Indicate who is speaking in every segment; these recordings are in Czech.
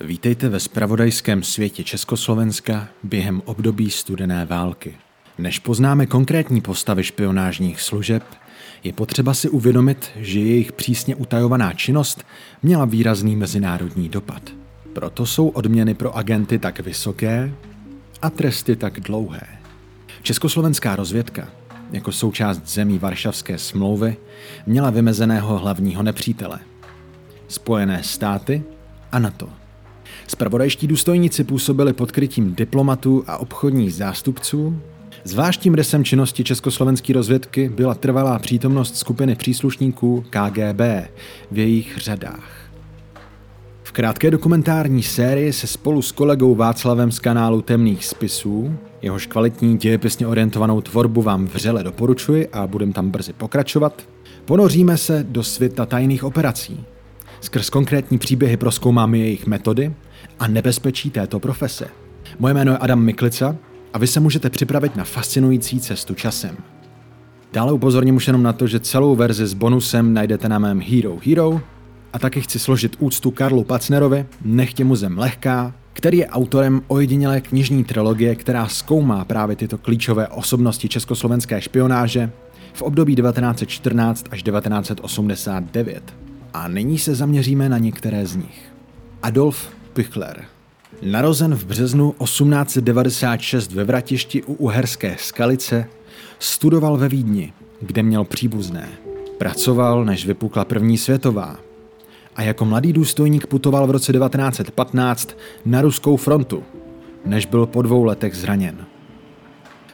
Speaker 1: Vítejte ve spravodajském světě Československa během období studené války. Než poznáme konkrétní postavy špionážních služeb, je potřeba si uvědomit, že jejich přísně utajovaná činnost měla výrazný mezinárodní dopad. Proto jsou odměny pro agenty tak vysoké a tresty tak dlouhé. Československá rozvědka, jako součást zemí Varšavské smlouvy, měla vymezeného hlavního nepřítele. Spojené státy a NATO. Spravodajští důstojníci působili pod krytím diplomatů a obchodních zástupců. Zvláštním rysem činnosti československé rozvědky byla trvalá přítomnost skupiny příslušníků KGB v jejich řadách. V krátké dokumentární sérii se spolu s kolegou Václavem z kanálu Temných spisů, jehož kvalitní dějepisně orientovanou tvorbu vám vřele doporučuji a budem tam brzy pokračovat, ponoříme se do světa tajných operací. Skrz konkrétní příběhy proskoumáme jejich metody, a nebezpečí této profese. Moje jméno je Adam Miklica a vy se můžete připravit na fascinující cestu časem. Dále upozorním už jenom na to, že celou verzi s bonusem najdete na mém Hero Hero a taky chci složit úctu Karlu Pacnerovi, Nechtě mu zem lehká, který je autorem ojedinělé knižní trilogie, která zkoumá právě tyto klíčové osobnosti československé špionáže v období 1914 až 1989. A nyní se zaměříme na některé z nich. Adolf Pichler. Narozen v březnu 1896 ve Vratišti u Uherské skalice, studoval ve Vídni, kde měl příbuzné. Pracoval, než vypukla první světová. A jako mladý důstojník putoval v roce 1915 na ruskou frontu, než byl po dvou letech zraněn.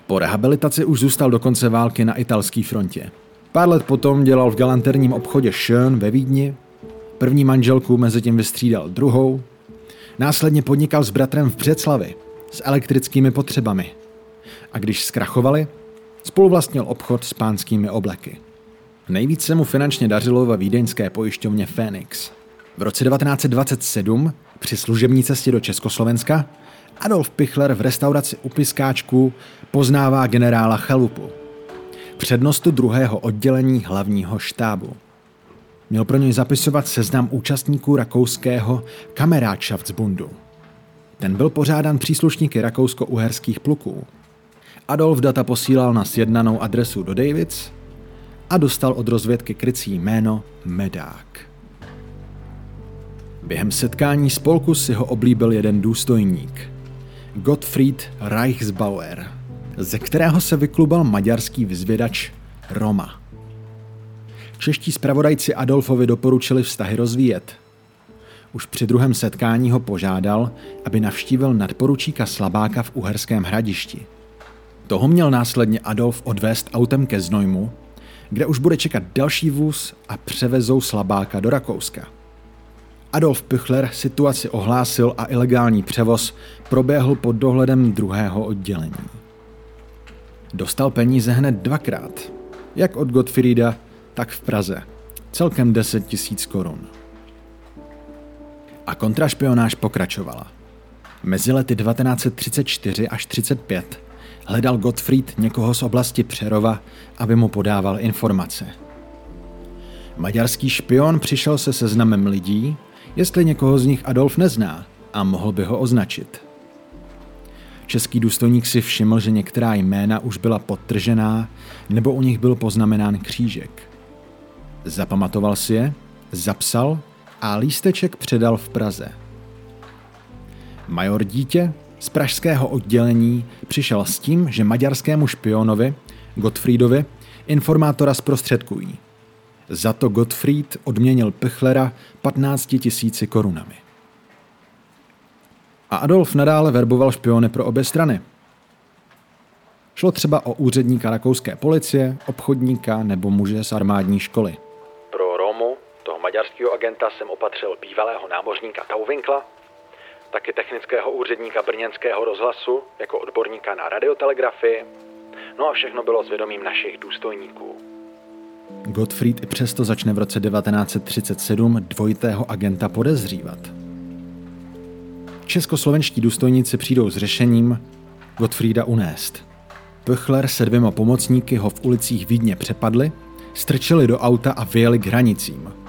Speaker 1: Po rehabilitaci už zůstal do konce války na italské frontě. Pár let potom dělal v galanterním obchodě Schön ve Vídni, první manželku mezi tím vystřídal druhou Následně podnikal s bratrem v Břeclavi s elektrickými potřebami. A když zkrachovali, spoluvlastnil obchod s pánskými obleky. Nejvíc se mu finančně dařilo ve vídeňské pojišťovně Phoenix. V roce 1927 při služební cestě do Československa Adolf Pichler v restauraci u Piskáčku poznává generála Chalupu, přednostu druhého oddělení hlavního štábu. Měl pro něj zapisovat seznam účastníků rakouského Kamerádschaftsbundu. Ten byl pořádan příslušníky rakousko-uherských pluků. Adolf data posílal na sjednanou adresu do Davids a dostal od rozvědky krycí jméno Medák. Během setkání spolku si ho oblíbil jeden důstojník, Gottfried Reichsbauer, ze kterého se vyklubal maďarský vyzvědač Roma. Čeští zpravodajci Adolfovi doporučili vztahy rozvíjet. Už při druhém setkání ho požádal, aby navštívil nadporučíka Slabáka v Uherském hradišti. Toho měl následně Adolf odvést autem ke Znojmu, kde už bude čekat další vůz a převezou Slabáka do Rakouska. Adolf Püchler situaci ohlásil a ilegální převoz proběhl pod dohledem druhého oddělení. Dostal peníze hned dvakrát, jak od Gottfrieda, tak v Praze. Celkem 10 tisíc korun. A kontrašpionáž pokračovala. Mezi lety 1934 až 35 hledal Gottfried někoho z oblasti Přerova, aby mu podával informace. Maďarský špion přišel se seznamem lidí, jestli někoho z nich Adolf nezná a mohl by ho označit. Český důstojník si všiml, že některá jména už byla podtržená nebo u nich byl poznamenán křížek. Zapamatoval si je, zapsal a lísteček předal v Praze. Major dítě z pražského oddělení přišel s tím, že maďarskému špionovi, Gottfriedovi, informátora zprostředkují. Za to Gottfried odměnil Pechlera 15 tisíci korunami. A Adolf nadále verboval špiony pro obě strany. Šlo třeba o úředníka rakouské policie, obchodníka nebo muže z armádní školy –
Speaker 2: maďarského agenta jsem opatřil bývalého námořníka Tauvinkla, taky technického úředníka brněnského rozhlasu jako odborníka na radiotelegrafii, no a všechno bylo zvědomím našich důstojníků.
Speaker 1: Gottfried i přesto začne v roce 1937 dvojitého agenta podezřívat. Českoslovenští důstojníci přijdou s řešením Gottfrieda unést. Pöchler se dvěma pomocníky ho v ulicích Vídně přepadli, strčili do auta a vyjeli k hranicím.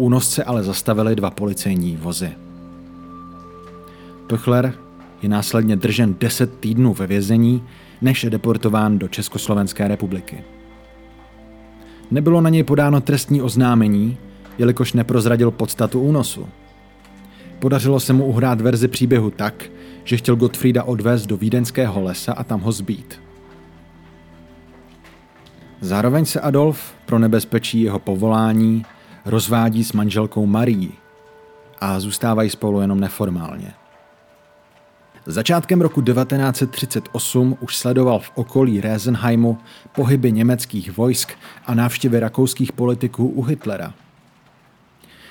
Speaker 1: Únosce ale zastavili dva policejní vozy. Pöchler je následně držen 10 týdnů ve vězení, než je deportován do Československé republiky. Nebylo na něj podáno trestní oznámení, jelikož neprozradil podstatu únosu. Podařilo se mu uhrát verzi příběhu tak, že chtěl Gottfrieda odvést do vídeňského lesa a tam ho zbít. Zároveň se Adolf pro nebezpečí jeho povolání rozvádí s manželkou Marí a zůstávají spolu jenom neformálně. Začátkem roku 1938 už sledoval v okolí Resenheimu pohyby německých vojsk a návštěvy rakouských politiků u Hitlera.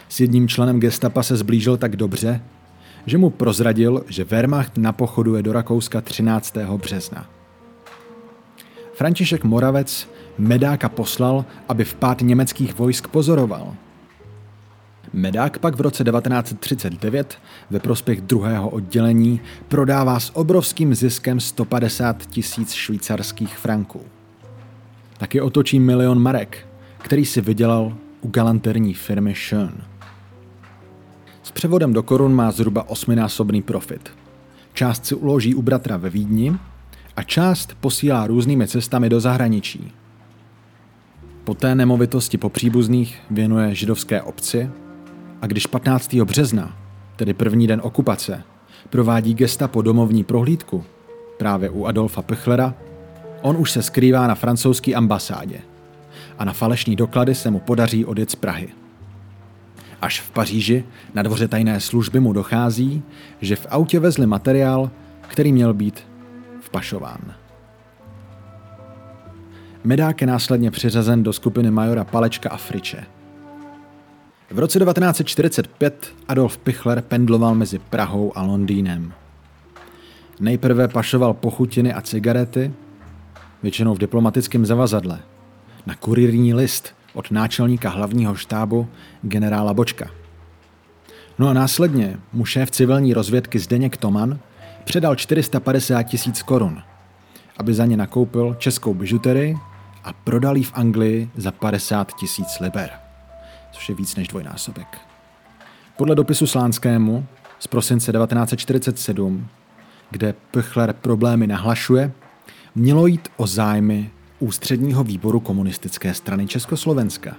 Speaker 1: S jedním členem gestapa se zblížil tak dobře, že mu prozradil, že Wehrmacht napochoduje do Rakouska 13. března. František Moravec Medáka poslal, aby vpád německých vojsk pozoroval. Medák pak v roce 1939 ve prospěch druhého oddělení prodává s obrovským ziskem 150 tisíc švýcarských franků. Taky otočí milion marek, který si vydělal u galanterní firmy Schön. S převodem do korun má zhruba osminásobný profit. Část si uloží u bratra ve Vídni a část posílá různými cestami do zahraničí. Poté nemovitosti po příbuzných věnuje židovské obci a když 15. března, tedy první den okupace, provádí po domovní prohlídku právě u Adolfa Pechlera, on už se skrývá na francouzské ambasádě a na falešní doklady se mu podaří odjet z Prahy. Až v Paříži na dvoře tajné služby mu dochází, že v autě vezli materiál, který měl být vpašován. Medák je následně přiřazen do skupiny majora Palečka a Friče. V roce 1945 Adolf Pichler pendloval mezi Prahou a Londýnem. Nejprve pašoval pochutiny a cigarety, většinou v diplomatickém zavazadle, na kurírní list od náčelníka hlavního štábu generála Bočka. No a následně mu šéf civilní rozvědky Zdeněk Toman předal 450 tisíc korun, aby za ně nakoupil českou bižuterii a prodal ji v Anglii za 50 tisíc liber, což je víc než dvojnásobek. Podle dopisu Slánskému z prosince 1947, kde Pöchler problémy nahlašuje, mělo jít o zájmy ústředního výboru komunistické strany Československa.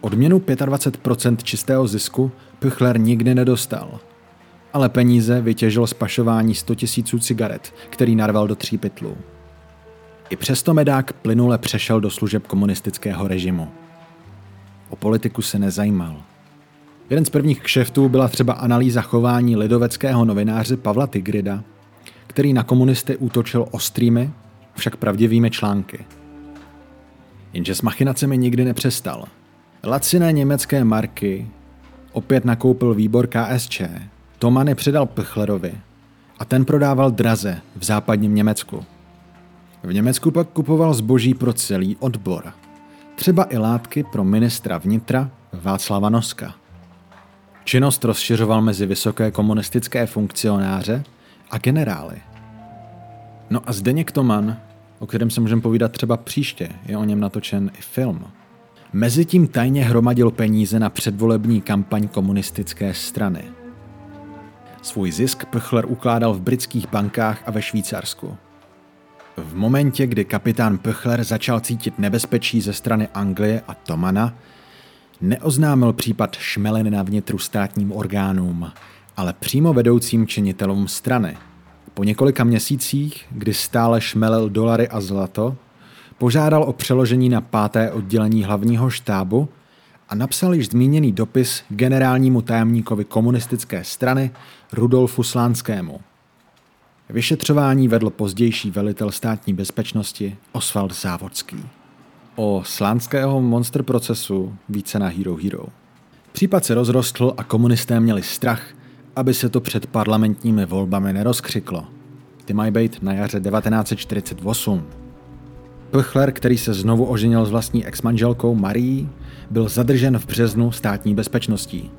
Speaker 1: Odměnu 25% čistého zisku Pöchler nikdy nedostal, ale peníze vytěžil z pašování 100 000 cigaret, který narval do tří pytlů. I přesto Medák plynule přešel do služeb komunistického režimu. O politiku se nezajímal. Jeden z prvních kšeftů byla třeba analýza chování lidoveckého novináře Pavla Tigrida, který na komunisty útočil ostrými, však pravdivými články. Jenže s machinacemi nikdy nepřestal. Laciné německé marky opět nakoupil výbor KSČ, Tomany předal Pechlerovi a ten prodával draze v západním Německu. V Německu pak kupoval zboží pro celý odbor. Třeba i látky pro ministra vnitra Václava Noska. Činnost rozšiřoval mezi vysoké komunistické funkcionáře a generály. No a Zdeněk Toman, o kterém se můžeme povídat třeba příště, je o něm natočen i film. Mezitím tajně hromadil peníze na předvolební kampaň komunistické strany. Svůj zisk Pchler ukládal v britských bankách a ve Švýcarsku – v momentě, kdy kapitán Pöchler začal cítit nebezpečí ze strany Anglie a Tomana, neoznámil případ šmelin na vnitru státním orgánům, ale přímo vedoucím činitelům strany. Po několika měsících, kdy stále šmelil dolary a zlato, požádal o přeložení na páté oddělení hlavního štábu a napsal již zmíněný dopis generálnímu tajemníkovi komunistické strany Rudolfu Slánskému – Vyšetřování vedl pozdější velitel státní bezpečnosti Oswald Závodský. O slánského monster procesu více na Hero Hero. Případ se rozrostl a komunisté měli strach, aby se to před parlamentními volbami nerozkřiklo. Ty mají být na jaře 1948. Pchler, který se znovu oženil s vlastní exmanželkou Marí, byl zadržen v březnu státní bezpečností.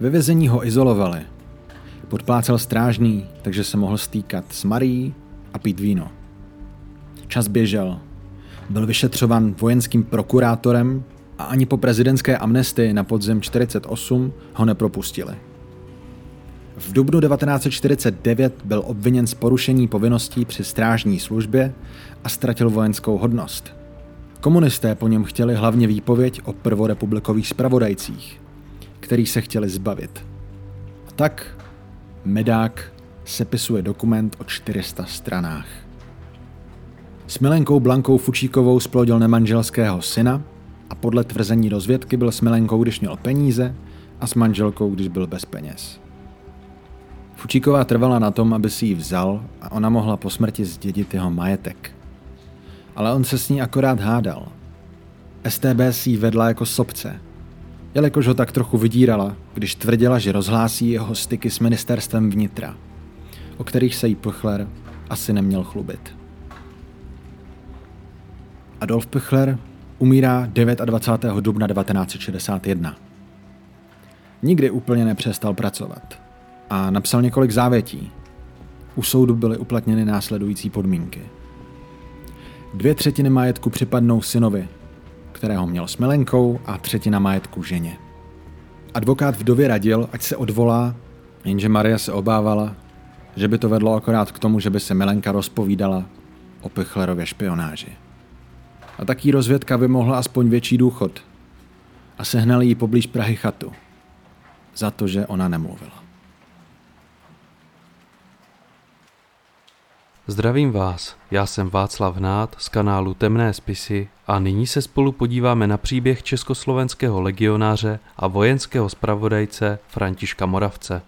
Speaker 1: Ve vězení ho izolovali Podplácel strážný, takže se mohl stýkat s Marí a pít víno. Čas běžel. Byl vyšetřovan vojenským prokurátorem a ani po prezidentské amnestii na podzim 48 ho nepropustili. V dubnu 1949 byl obviněn z porušení povinností při strážní službě a ztratil vojenskou hodnost. Komunisté po něm chtěli hlavně výpověď o prvorepublikových spravodajcích, který se chtěli zbavit. A tak Medák sepisuje dokument o 400 stranách. S Milenkou Blankou Fučíkovou splodil nemanželského syna a podle tvrzení rozvědky byl s Milenkou, když měl peníze a s manželkou, když byl bez peněz. Fučíková trvala na tom, aby si ji vzal a ona mohla po smrti zdědit jeho majetek. Ale on se s ní akorát hádal. STB si ji vedla jako sobce, jelikož ho tak trochu vydírala, když tvrdila, že rozhlásí jeho styky s ministerstvem vnitra, o kterých se jí Pchler asi neměl chlubit. Adolf Pchler umírá 29. dubna 1961. Nikdy úplně nepřestal pracovat a napsal několik závětí. U soudu byly uplatněny následující podmínky. Dvě třetiny majetku připadnou synovi, kterého měl s Milenkou, a třetina majetku ženě. Advokát vdově radil, ať se odvolá, jenže Maria se obávala, že by to vedlo akorát k tomu, že by se Milenka rozpovídala o Pichlerově špionáži. A taký rozvědka by mohla aspoň větší důchod. A sehnali jí poblíž Prahy chatu. Za to, že ona nemluvila.
Speaker 3: Zdravím vás, já jsem Václav Hnát z kanálu Temné spisy a nyní se spolu podíváme na příběh československého legionáře a vojenského zpravodajce Františka Moravce.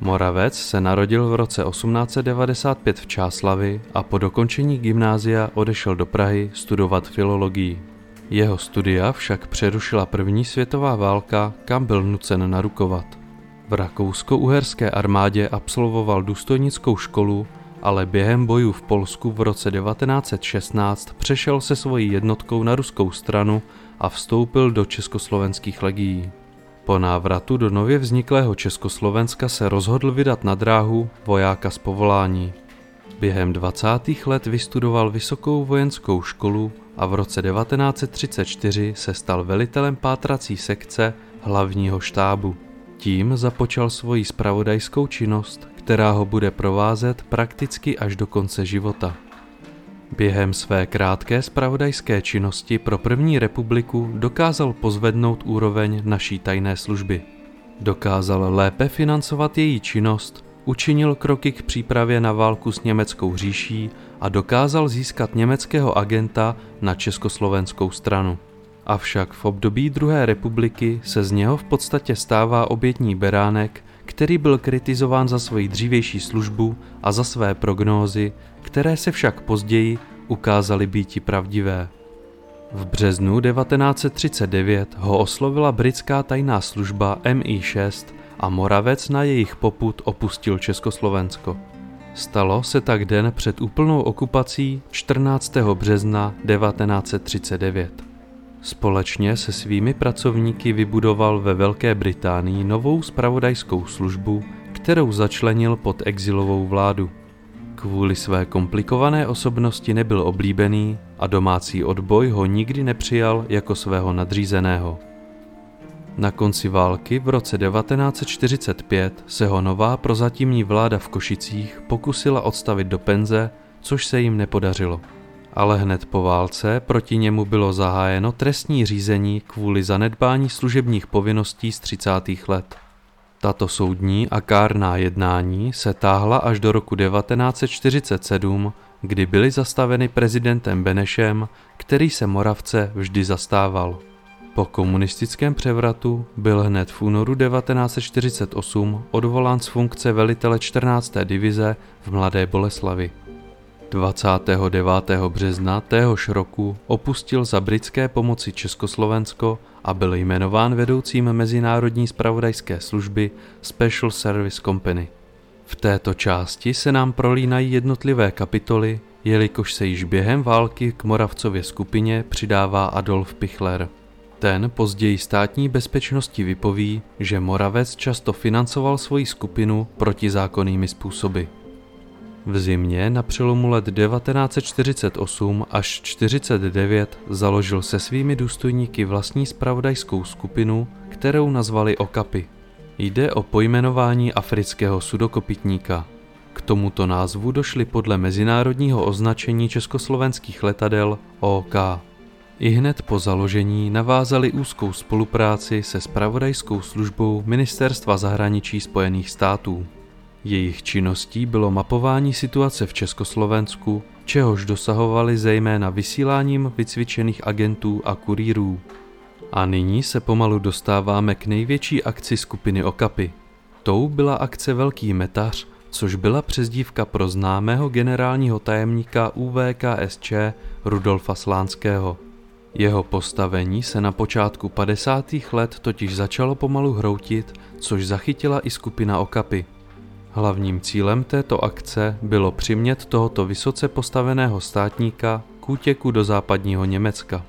Speaker 3: Moravec se narodil v roce 1895 v Čáslavi a po dokončení gymnázia odešel do Prahy studovat filologii. Jeho studia však přerušila první světová válka, kam byl nucen narukovat. V rakousko-uherské armádě absolvoval důstojnickou školu ale během bojů v Polsku v roce 1916 přešel se svojí jednotkou na ruskou stranu a vstoupil do československých legií. Po návratu do nově vzniklého Československa se rozhodl vydat na dráhu vojáka z povolání. Během 20. let vystudoval vysokou vojenskou školu a v roce 1934 se stal velitelem pátrací sekce hlavního štábu. Tím započal svoji spravodajskou činnost, která ho bude provázet prakticky až do konce života. Během své krátké spravodajské činnosti pro první republiku dokázal pozvednout úroveň naší tajné služby. Dokázal lépe financovat její činnost, učinil kroky k přípravě na válku s německou říší a dokázal získat německého agenta na československou stranu. Avšak v období druhé republiky se z něho v podstatě stává obětní beránek, který byl kritizován za svoji dřívější službu a za své prognózy, které se však později ukázaly býti pravdivé. V březnu 1939 ho oslovila britská tajná služba MI6 a Moravec na jejich poput opustil Československo. Stalo se tak den před úplnou okupací 14. března 1939. Společně se svými pracovníky vybudoval ve Velké Británii novou spravodajskou službu, kterou začlenil pod exilovou vládu. Kvůli své komplikované osobnosti nebyl oblíbený a domácí odboj ho nikdy nepřijal jako svého nadřízeného. Na konci války v roce 1945 se ho nová prozatímní vláda v Košicích pokusila odstavit do penze, což se jim nepodařilo ale hned po válce proti němu bylo zahájeno trestní řízení kvůli zanedbání služebních povinností z 30. let. Tato soudní a kárná jednání se táhla až do roku 1947, kdy byly zastaveny prezidentem Benešem, který se Moravce vždy zastával. Po komunistickém převratu byl hned v únoru 1948 odvolán z funkce velitele 14. divize v Mladé Boleslavi. 29. března téhož roku opustil za britské pomoci Československo a byl jmenován vedoucím Mezinárodní spravodajské služby Special Service Company. V této části se nám prolínají jednotlivé kapitoly, jelikož se již během války k Moravcově skupině přidává Adolf Pichler. Ten později státní bezpečnosti vypoví, že Moravec často financoval svoji skupinu protizákonnými způsoby. V zimě na přelomu let 1948 až 49 založil se svými důstojníky vlastní spravodajskou skupinu, kterou nazvali Okapy. Jde o pojmenování afrického sudokopitníka. K tomuto názvu došli podle mezinárodního označení československých letadel OK. I hned po založení navázali úzkou spolupráci se spravodajskou službou Ministerstva zahraničí Spojených států. Jejich činností bylo mapování situace v Československu, čehož dosahovali zejména vysíláním vycvičených agentů a kurýrů. A nyní se pomalu dostáváme k největší akci skupiny Okapy. Tou byla akce Velký metař, což byla přezdívka pro známého generálního tajemníka UVKSČ Rudolfa Slánského. Jeho postavení se na počátku 50. let totiž začalo pomalu hroutit, což zachytila i skupina Okapy. Hlavním cílem této akce bylo přimět tohoto vysoce postaveného státníka k útěku do západního Německa.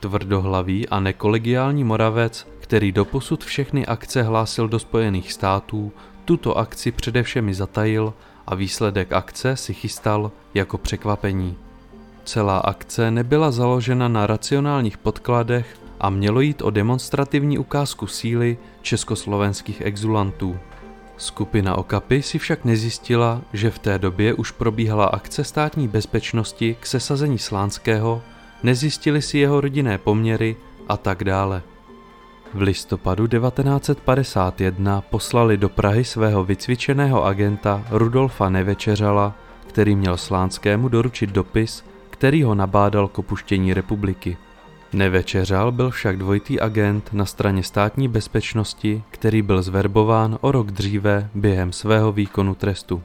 Speaker 3: Tvrdohlavý a nekolegiální Moravec, který doposud všechny akce hlásil do Spojených států, tuto akci především zatajil a výsledek akce si chystal jako překvapení. Celá akce nebyla založena na racionálních podkladech a mělo jít o demonstrativní ukázku síly československých exulantů. Skupina Okapy si však nezjistila, že v té době už probíhala akce státní bezpečnosti k sesazení Slánského, nezjistili si jeho rodinné poměry a tak dále. V listopadu 1951 poslali do Prahy svého vycvičeného agenta Rudolfa Nevečeřala, který měl Slánskému doručit dopis, který ho nabádal k opuštění republiky. Nevečeřal byl však dvojitý agent na straně státní bezpečnosti, který byl zverbován o rok dříve během svého výkonu trestu.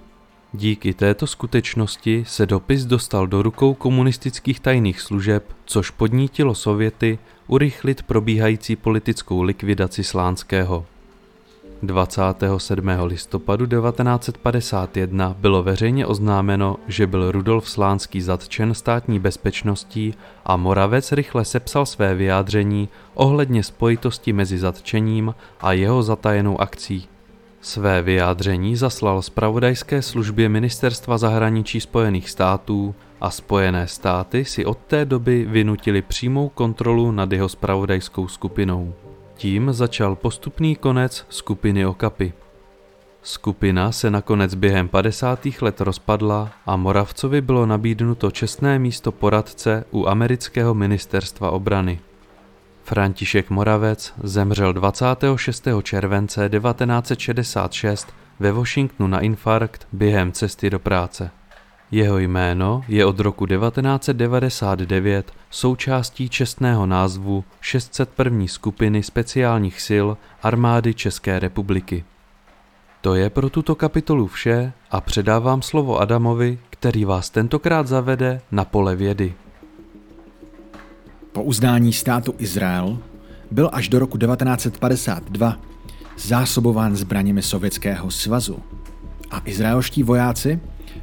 Speaker 3: Díky této skutečnosti se dopis dostal do rukou komunistických tajných služeb, což podnítilo Sověty urychlit probíhající politickou likvidaci Slánského. 27. listopadu 1951 bylo veřejně oznámeno, že byl Rudolf Slánský zatčen státní bezpečností a Moravec rychle sepsal své vyjádření ohledně spojitosti mezi zatčením a jeho zatajenou akcí. Své vyjádření zaslal zpravodajské službě Ministerstva zahraničí Spojených států a Spojené státy si od té doby vynutili přímou kontrolu nad jeho spravodajskou skupinou. Tím začal postupný konec skupiny Okapy. Skupina se nakonec během 50. let rozpadla a Moravcovi bylo nabídnuto čestné místo poradce u amerického ministerstva obrany. František Moravec zemřel 26. července 1966 ve Washingtonu na infarkt během cesty do práce. Jeho jméno je od roku 1999 součástí čestného názvu 601. skupiny speciálních sil armády České republiky. To je pro tuto kapitolu vše a předávám slovo Adamovi, který vás tentokrát zavede na pole vědy.
Speaker 1: Po uznání státu Izrael byl až do roku 1952 zásobován zbraněmi Sovětského svazu a izraelští vojáci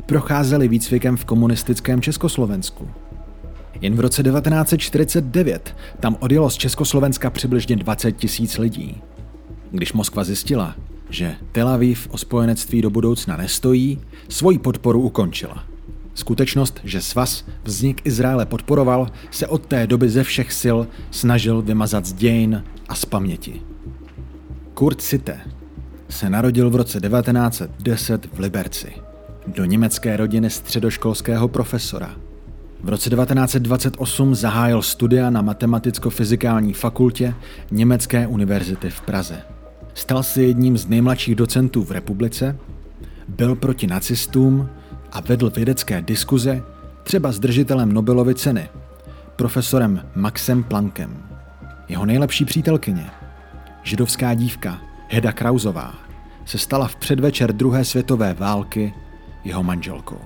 Speaker 1: procházeli výcvikem v komunistickém Československu. Jen v roce 1949 tam odjelo z Československa přibližně 20 tisíc lidí. Když Moskva zjistila, že Tel Aviv o spojenectví do budoucna nestojí, svoji podporu ukončila. Skutečnost, že svaz vznik Izraele podporoval, se od té doby ze všech sil snažil vymazat z dějin a z paměti. Kurt Sitte se narodil v roce 1910 v Liberci do německé rodiny středoškolského profesora. V roce 1928 zahájil studia na matematicko-fyzikální fakultě Německé univerzity v Praze. Stal se jedním z nejmladších docentů v republice, byl proti nacistům a vedl vědecké diskuze třeba s držitelem Nobelovy ceny, profesorem Maxem Planckem. Jeho nejlepší přítelkyně, židovská dívka Heda Krauzová, se stala v předvečer druhé světové války jeho manželkou.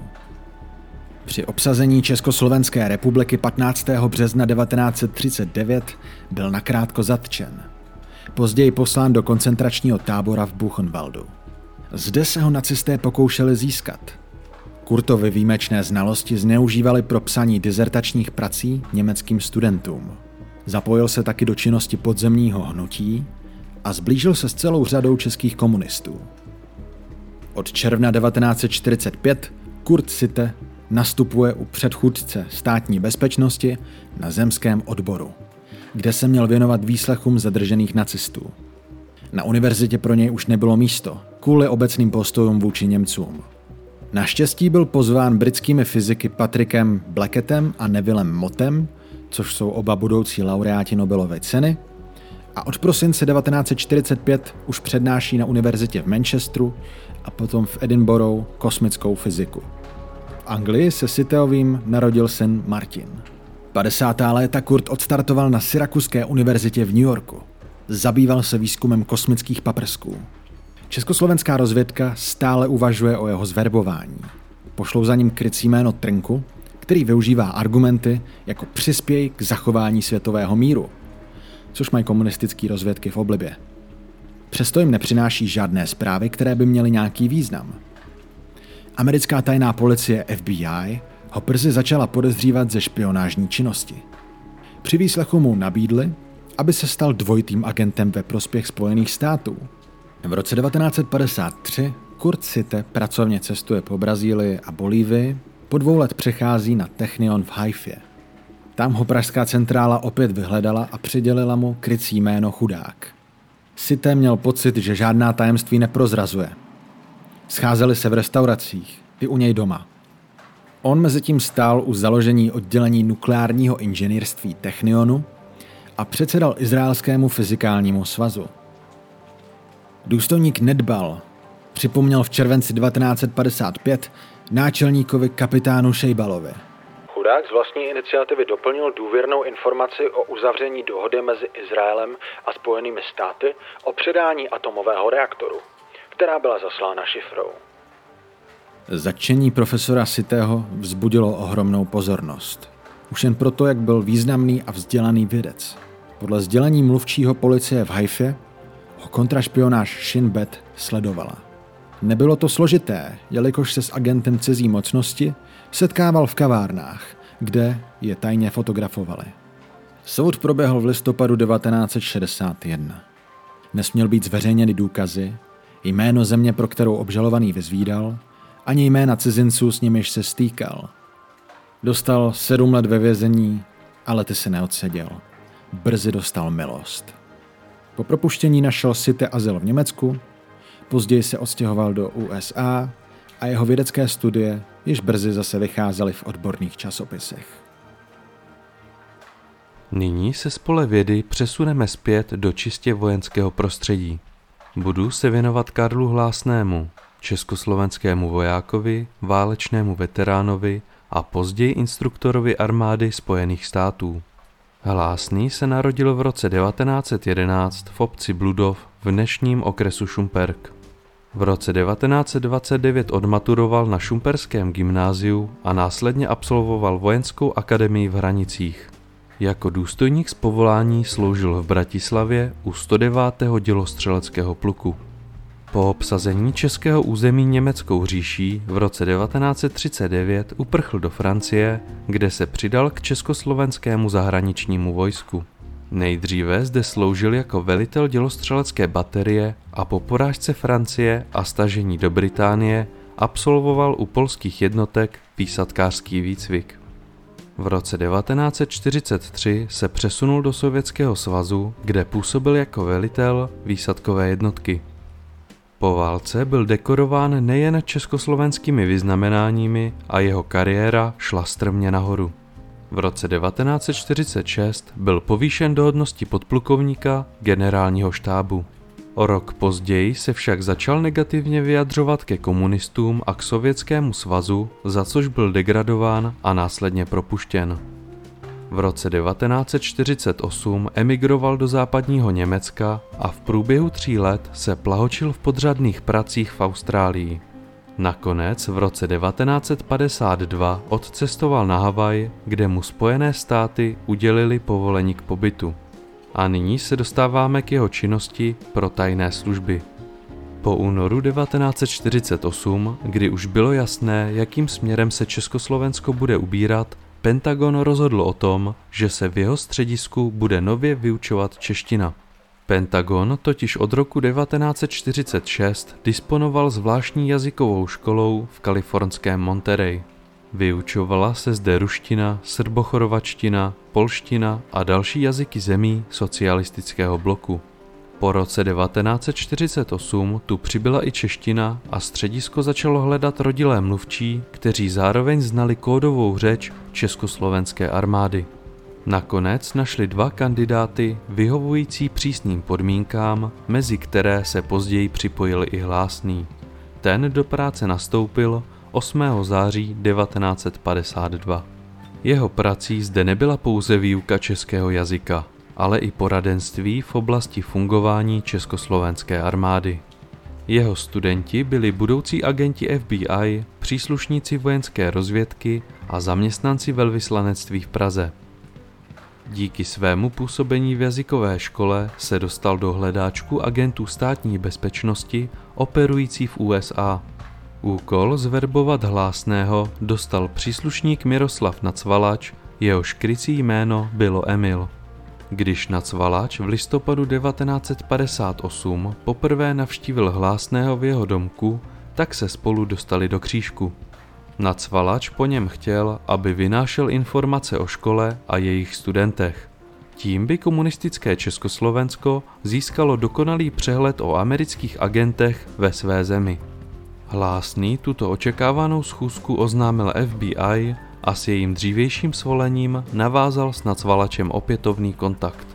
Speaker 1: Při obsazení Československé republiky 15. března 1939 byl nakrátko zatčen. Později poslán do koncentračního tábora v Buchenwaldu. Zde se ho nacisté pokoušeli získat. Kurtovy výjimečné znalosti zneužívali pro psaní dizertačních prací německým studentům. Zapojil se taky do činnosti podzemního hnutí a zblížil se s celou řadou českých komunistů. Od června 1945 Kurt Sitte nastupuje u předchůdce státní bezpečnosti na zemském odboru, kde se měl věnovat výslechům zadržených nacistů. Na univerzitě pro něj už nebylo místo, kvůli obecným postojům vůči Němcům. Naštěstí byl pozván britskými fyziky Patrickem Blackettem a Nevillem Motem, což jsou oba budoucí laureáti Nobelovy ceny, a od prosince 1945 už přednáší na univerzitě v Manchesteru a potom v Edinburghu kosmickou fyziku. V Anglii se Siteovým narodil syn Martin. 50. léta Kurt odstartoval na Syrakuské univerzitě v New Yorku. Zabýval se výzkumem kosmických paprsků. Československá rozvědka stále uvažuje o jeho zverbování. Pošlou za ním krycí jméno Trnku, který využívá argumenty jako přispěj k zachování světového míru, což mají komunistické rozvědky v oblibě. Přesto jim nepřináší žádné zprávy, které by měly nějaký význam. Americká tajná policie FBI ho brzy začala podezřívat ze špionážní činnosti. Při výslechu mu nabídli, aby se stal dvojitým agentem ve prospěch Spojených států. V roce 1953 Kurt Sitte pracovně cestuje po Brazílii a Bolívii, po dvou let přechází na Technion v Haifě. Tam ho pražská centrála opět vyhledala a přidělila mu krycí jméno Chudák. Sitte měl pocit, že žádná tajemství neprozrazuje. Scházeli se v restauracích, i u něj doma. On mezi tím stál u založení oddělení nukleárního inženýrství Technionu a předsedal Izraelskému fyzikálnímu svazu. Důstojník Nedbal připomněl v červenci 1955 náčelníkovi kapitánu Šejbalovi.
Speaker 2: Chudák z vlastní iniciativy doplnil důvěrnou informaci o uzavření dohody mezi Izraelem a Spojenými státy o předání atomového reaktoru, která byla zaslána šifrou.
Speaker 1: Začení profesora Sitého vzbudilo ohromnou pozornost. Už jen proto, jak byl významný a vzdělaný vědec. Podle sdělení mluvčího policie v Haifě ho kontrašpionáž Shin Bet sledovala. Nebylo to složité, jelikož se s agentem cizí mocnosti setkával v kavárnách, kde je tajně fotografovali. Soud proběhl v listopadu 1961. Nesměl být zveřejněny důkazy, jméno země, pro kterou obžalovaný vyzvídal, ani jména cizinců, s nimiž se stýkal. Dostal sedm let ve vězení, ale ty se neodseděl. Brzy dostal milost. Po propuštění našel Site azyl v Německu, později se odstěhoval do USA a jeho vědecké studie již brzy zase vycházely v odborných časopisech.
Speaker 3: Nyní se spole vědy přesuneme zpět do čistě vojenského prostředí. Budu se věnovat Karlu Hlásnému, československému vojákovi, válečnému veteránovi a později instruktorovi armády Spojených států. Hlásný se narodil v roce 1911 v obci Bludov v dnešním okresu Šumperk. V roce 1929 odmaturoval na Šumperském gymnáziu a následně absolvoval vojenskou akademii v Hranicích. Jako důstojník z povolání sloužil v Bratislavě u 109. dělostřeleckého pluku. Po obsazení českého území německou říší v roce 1939 uprchl do Francie, kde se přidal k československému zahraničnímu vojsku. Nejdříve zde sloužil jako velitel dělostřelecké baterie a po porážce Francie a stažení do Británie absolvoval u polských jednotek výsadkářský výcvik. V roce 1943 se přesunul do Sovětského svazu, kde působil jako velitel výsadkové jednotky. Po válce byl dekorován nejen československými vyznamenáními a jeho kariéra šla strmě nahoru. V roce 1946 byl povýšen do hodnosti podplukovníka generálního štábu. O rok později se však začal negativně vyjadřovat ke komunistům a k Sovětskému svazu, za což byl degradován a následně propuštěn. V roce 1948 emigroval do západního Německa a v průběhu tří let se plahočil v podřadných pracích v Austrálii. Nakonec v roce 1952 odcestoval na Havaj, kde mu Spojené státy udělili povolení k pobytu. A nyní se dostáváme k jeho činnosti pro tajné služby. Po únoru 1948, kdy už bylo jasné, jakým směrem se Československo bude ubírat, Pentagon rozhodl o tom, že se v jeho středisku bude nově vyučovat čeština. Pentagon totiž od roku 1946 disponoval zvláštní jazykovou školou v kalifornském Monterey. Vyučovala se zde ruština, srbochorovačtina, polština a další jazyky zemí socialistického bloku. Po roce 1948 tu přibyla i čeština a středisko začalo hledat rodilé mluvčí, kteří zároveň znali kódovou řeč československé armády. Nakonec našli dva kandidáty vyhovující přísným podmínkám, mezi které se později připojil i hlásný. Ten do práce nastoupil 8. září 1952. Jeho prací zde nebyla pouze výuka českého jazyka, ale i poradenství v oblasti fungování československé armády. Jeho studenti byli budoucí agenti FBI, příslušníci vojenské rozvědky a zaměstnanci velvyslanectví v Praze. Díky svému působení v jazykové škole se dostal do hledáčku agentů státní bezpečnosti operující v USA. Úkol zverbovat hlásného dostal příslušník Miroslav Nacvalač, jehož krycí jméno bylo Emil. Když Nacvalač v listopadu 1958 poprvé navštívil hlásného v jeho domku, tak se spolu dostali do křížku. Nacvalač po něm chtěl, aby vynášel informace o škole a jejich studentech. Tím by komunistické Československo získalo dokonalý přehled o amerických agentech ve své zemi. Hlásný tuto očekávanou schůzku oznámil FBI a s jejím dřívějším svolením navázal s Nacvalačem opětovný kontakt.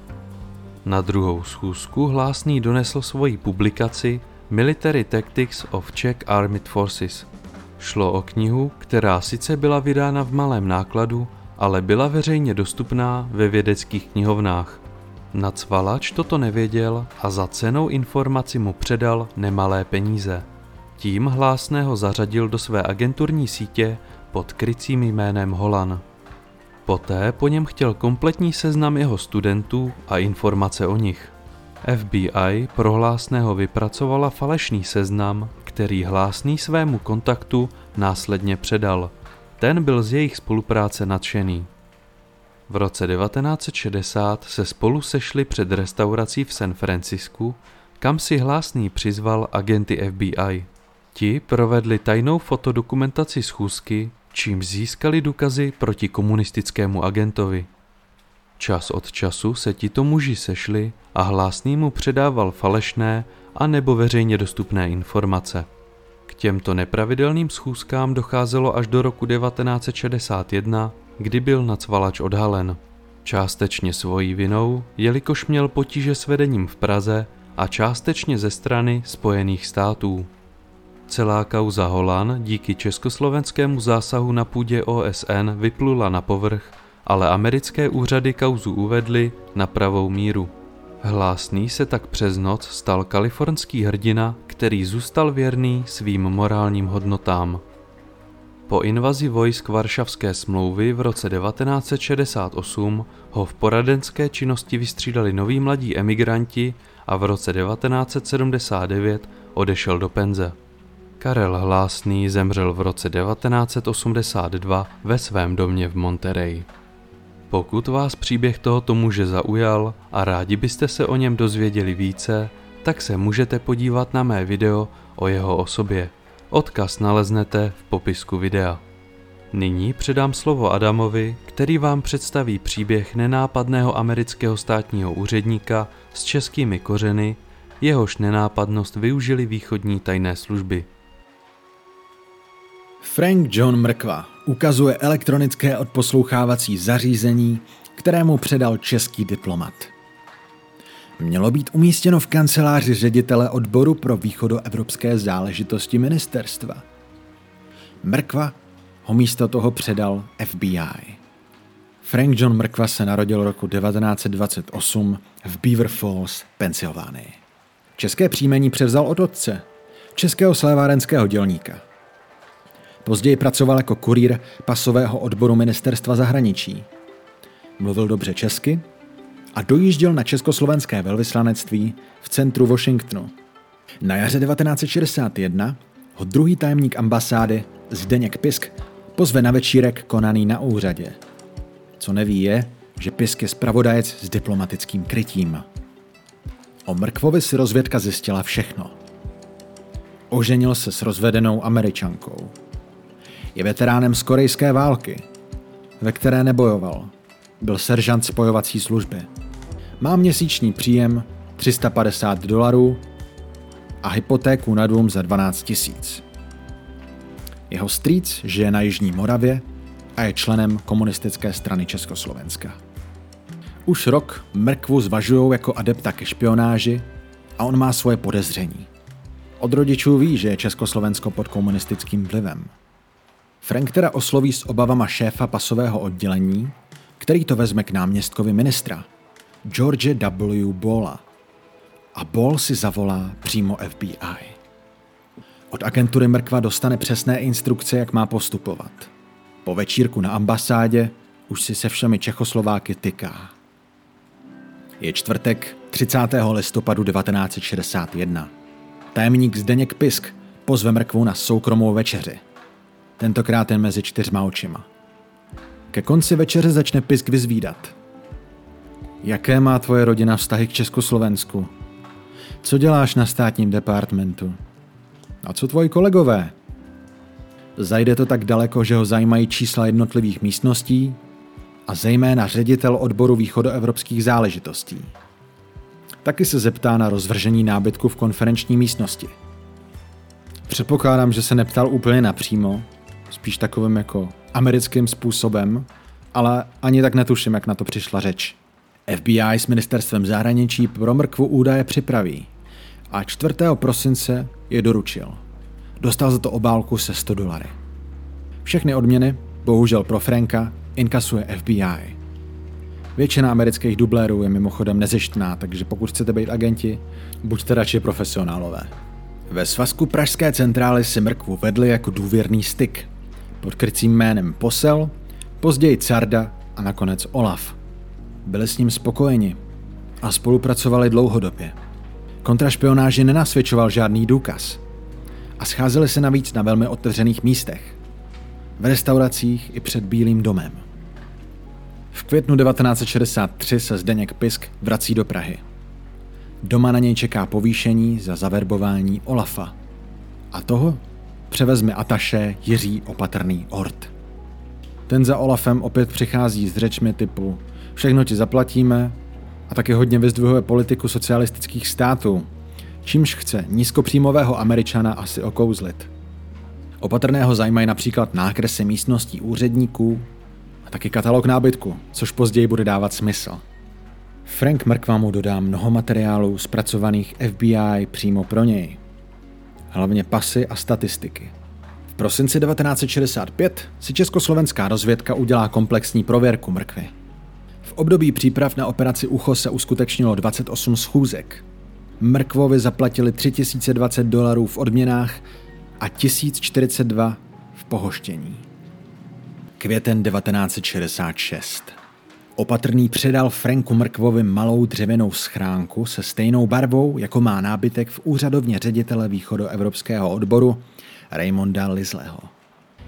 Speaker 3: Na druhou schůzku Hlásný donesl svoji publikaci Military Tactics of Czech Armed Forces – Šlo o knihu, která sice byla vydána v malém nákladu, ale byla veřejně dostupná ve vědeckých knihovnách. Nacvalač toto nevěděl a za cenou informaci mu předal nemalé peníze. Tím hlásného zařadil do své agenturní sítě pod krycím jménem Holan. Poté po něm chtěl kompletní seznam jeho studentů a informace o nich. FBI prohlásného vypracovala falešný seznam, který hlásný svému kontaktu následně předal. Ten byl z jejich spolupráce nadšený. V roce 1960 se spolu sešli před restaurací v San Francisku, kam si hlásný přizval agenty FBI. Ti provedli tajnou fotodokumentaci schůzky, čím získali důkazy proti komunistickému agentovi. Čas od času se tito muži sešli a hlásný mu předával falešné a nebo veřejně dostupné informace. K těmto nepravidelným schůzkám docházelo až do roku 1961, kdy byl nacvalač odhalen. Částečně svojí vinou, jelikož měl potíže s vedením v Praze a částečně ze strany Spojených států. Celá kauza Holan díky československému zásahu na půdě OSN vyplula na povrch, ale americké úřady kauzu uvedly na pravou míru. Hlásný se tak přes noc stal kalifornský hrdina, který zůstal věrný svým morálním hodnotám. Po invazi vojsk Varšavské smlouvy v roce 1968 ho v poradenské činnosti vystřídali noví mladí emigranti a v roce 1979 odešel do penze. Karel Hlásný zemřel v roce 1982 ve svém domě v Monterey. Pokud vás příběh tohoto muže zaujal a rádi byste se o něm dozvěděli více, tak se můžete podívat na mé video o jeho osobě. Odkaz naleznete v popisku videa. Nyní předám slovo Adamovi, který vám představí příběh nenápadného amerického státního úředníka s českými kořeny, jehož nenápadnost využili východní tajné služby.
Speaker 1: Frank John Mrkva ukazuje elektronické odposlouchávací zařízení, kterému předal český diplomat. Mělo být umístěno v kanceláři ředitele odboru pro východoevropské záležitosti ministerstva. Mrkva ho místo toho předal FBI. Frank John Mrkva se narodil roku 1928 v Beaver Falls, Pensylvánii. České příjmení převzal od otce, českého slévárenského dělníka. Později pracoval jako kurýr pasového odboru ministerstva zahraničí. Mluvil dobře česky a dojížděl na československé velvyslanectví v centru Washingtonu. Na jaře 1961 ho druhý tajemník ambasády Zdeněk Pisk pozve na večírek konaný na úřadě. Co neví je, že Pisk je spravodajec s diplomatickým krytím. O Mrkvovi si rozvědka zjistila všechno. Oženil se s rozvedenou američankou. Je veteránem z korejské války, ve které nebojoval. Byl seržant spojovací služby. Má měsíční příjem 350 dolarů a hypotéku na dům za 12 tisíc. Jeho strýc žije na Jižní Moravě a je členem komunistické strany Československa. Už rok mrkvu zvažují jako adepta ke špionáži a on má svoje podezření. Od rodičů ví, že je Československo pod komunistickým vlivem. Frank teda osloví s obavama šéfa pasového oddělení, který to vezme k náměstkovi ministra, George W. Bola. A Ball si zavolá přímo FBI. Od agentury Mrkva dostane přesné instrukce, jak má postupovat. Po večírku na ambasádě už si se všemi Čechoslováky tyká. Je čtvrtek 30. listopadu 1961. Tajemník Zdeněk Pisk pozve mrkvu na soukromou večeři. Tentokrát jen mezi čtyřma očima. Ke konci večeře začne Pisk vyzvídat. Jaké má tvoje rodina vztahy k Československu? Co děláš na státním departmentu? A co tvoji kolegové? Zajde to tak daleko, že ho zajímají čísla jednotlivých místností a zejména ředitel odboru východoevropských záležitostí. Taky se zeptá na rozvržení nábytku v konferenční místnosti. Předpokládám, že se neptal úplně napřímo, spíš takovým jako americkým způsobem, ale ani tak netuším, jak na to přišla řeč. FBI s ministerstvem zahraničí pro mrkvu údaje připraví a 4. prosince je doručil. Dostal za to obálku se 100 dolary. Všechny odměny, bohužel pro Franka, inkasuje FBI. Většina amerických dublérů je mimochodem nezištná, takže pokud chcete být agenti, buďte radši profesionálové. Ve svazku Pražské centrály si mrkvu vedli jako důvěrný styk. Pod krycím jménem Posel, později Carda a nakonec Olaf. Byli s ním spokojeni a spolupracovali dlouhodobě. Kontrašpionáži nenasvědčoval žádný důkaz a scházeli se navíc na velmi otevřených místech. V restauracích i před Bílým domem. V květnu 1963 se Zdeněk Pisk vrací do Prahy. Doma na něj čeká povýšení za zaverbování Olafa. A toho převezme ataše Jiří Opatrný Ort. Ten za Olafem opět přichází s řečmi typu všechno ti zaplatíme a taky hodně vyzdvihuje politiku socialistických států, čímž chce nízkopříjmového američana asi okouzlit. Opatrného zajímají například nákresy místností úředníků, a taky katalog nábytku, což později bude dávat smysl. Frank Mrkva mu dodá mnoho materiálů zpracovaných FBI přímo pro něj. Hlavně pasy a statistiky. V prosinci 1965 si československá rozvědka udělá komplexní prověrku mrkvy. V období příprav na operaci Ucho se uskutečnilo 28 schůzek. Mrkvovi zaplatili 3020 dolarů v odměnách a 1042 v pohoštění. Květen 1966. Opatrný předal Franku Mrkvovi malou dřevěnou schránku se stejnou barvou, jako má nábytek v úřadovně ředitele východoevropského odboru Raymonda Lizleho.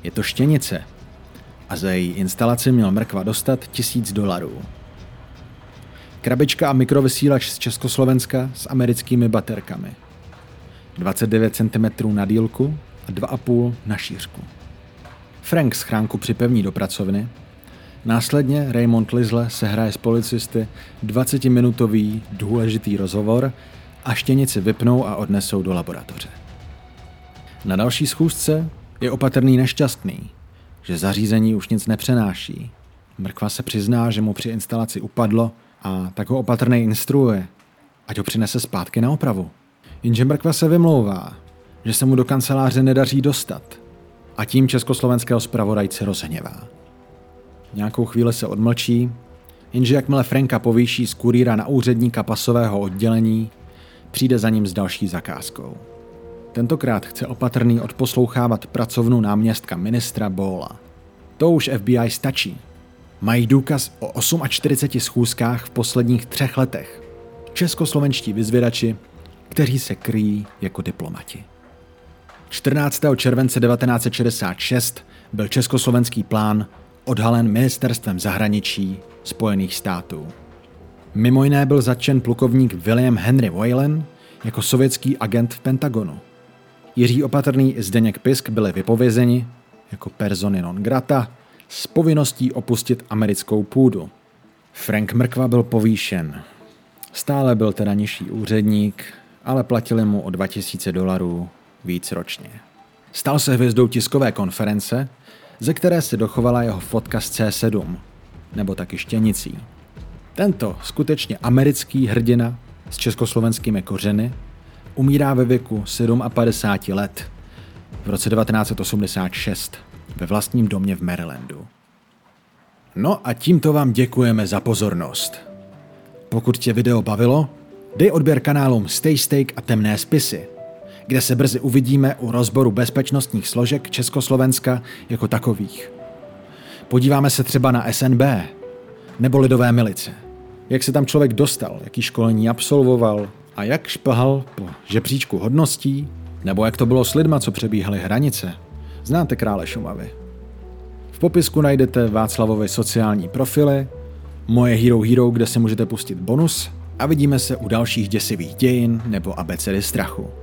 Speaker 1: Je to štěnice a za její instalaci měl Mrkva dostat tisíc dolarů. Krabička a mikrovysílač z Československa s americkými baterkami. 29 cm na dílku a 2,5 na šířku. Frank schránku připevní do pracovny. Následně Raymond Lizle se hraje s policisty 20-minutový důležitý rozhovor a štěnici vypnou a odnesou do laboratoře. Na další schůzce je opatrný nešťastný, že zařízení už nic nepřenáší. Mrkva se přizná, že mu při instalaci upadlo a tak ho opatrný instruuje, ať ho přinese zpátky na opravu. Jenže Mrkva se vymlouvá, že se mu do kanceláře nedaří dostat a tím československého zpravodajce rozhněvá. Nějakou chvíli se odmlčí, jenže jakmile Franka povýší z kurýra na úředníka pasového oddělení, přijde za ním s další zakázkou. Tentokrát chce opatrný odposlouchávat pracovnu náměstka ministra Bola. To už FBI stačí. Mají důkaz o 48 schůzkách v posledních třech letech. Českoslovenští vyzvědači, kteří se kryjí jako diplomati. 14. července 1966 byl československý plán odhalen ministerstvem zahraničí Spojených států. Mimo jiné byl zatčen plukovník William Henry Whalen jako sovětský agent v Pentagonu. Jiří Opatrný i Zdeněk Pisk byli vypovězeni jako persony non grata s povinností opustit americkou půdu. Frank Mrkva byl povýšen Stále byl teda nižší úředník, ale platili mu o 2000 dolarů víc ročně. Stal se hvězdou tiskové konference, ze které se dochovala jeho fotka z C7, nebo taky štěnicí. Tento skutečně americký hrdina s československými kořeny umírá ve věku 57 let v roce 1986 ve vlastním domě v Marylandu. No a tímto vám děkujeme za pozornost. Pokud tě video bavilo, dej odběr kanálům Stay Steak a Temné spisy, kde se brzy uvidíme u rozboru bezpečnostních složek Československa jako takových. Podíváme se třeba na SNB nebo lidové milice. Jak se tam člověk dostal, jaký školení absolvoval a jak šplhal po žebříčku hodností, nebo jak to bylo s lidma, co přebíhali hranice. Znáte krále Šumavy. V popisku najdete Václavovy sociální profily, moje Hero Hero, kde si můžete pustit bonus a vidíme se u dalších děsivých dějin nebo abecedy strachu.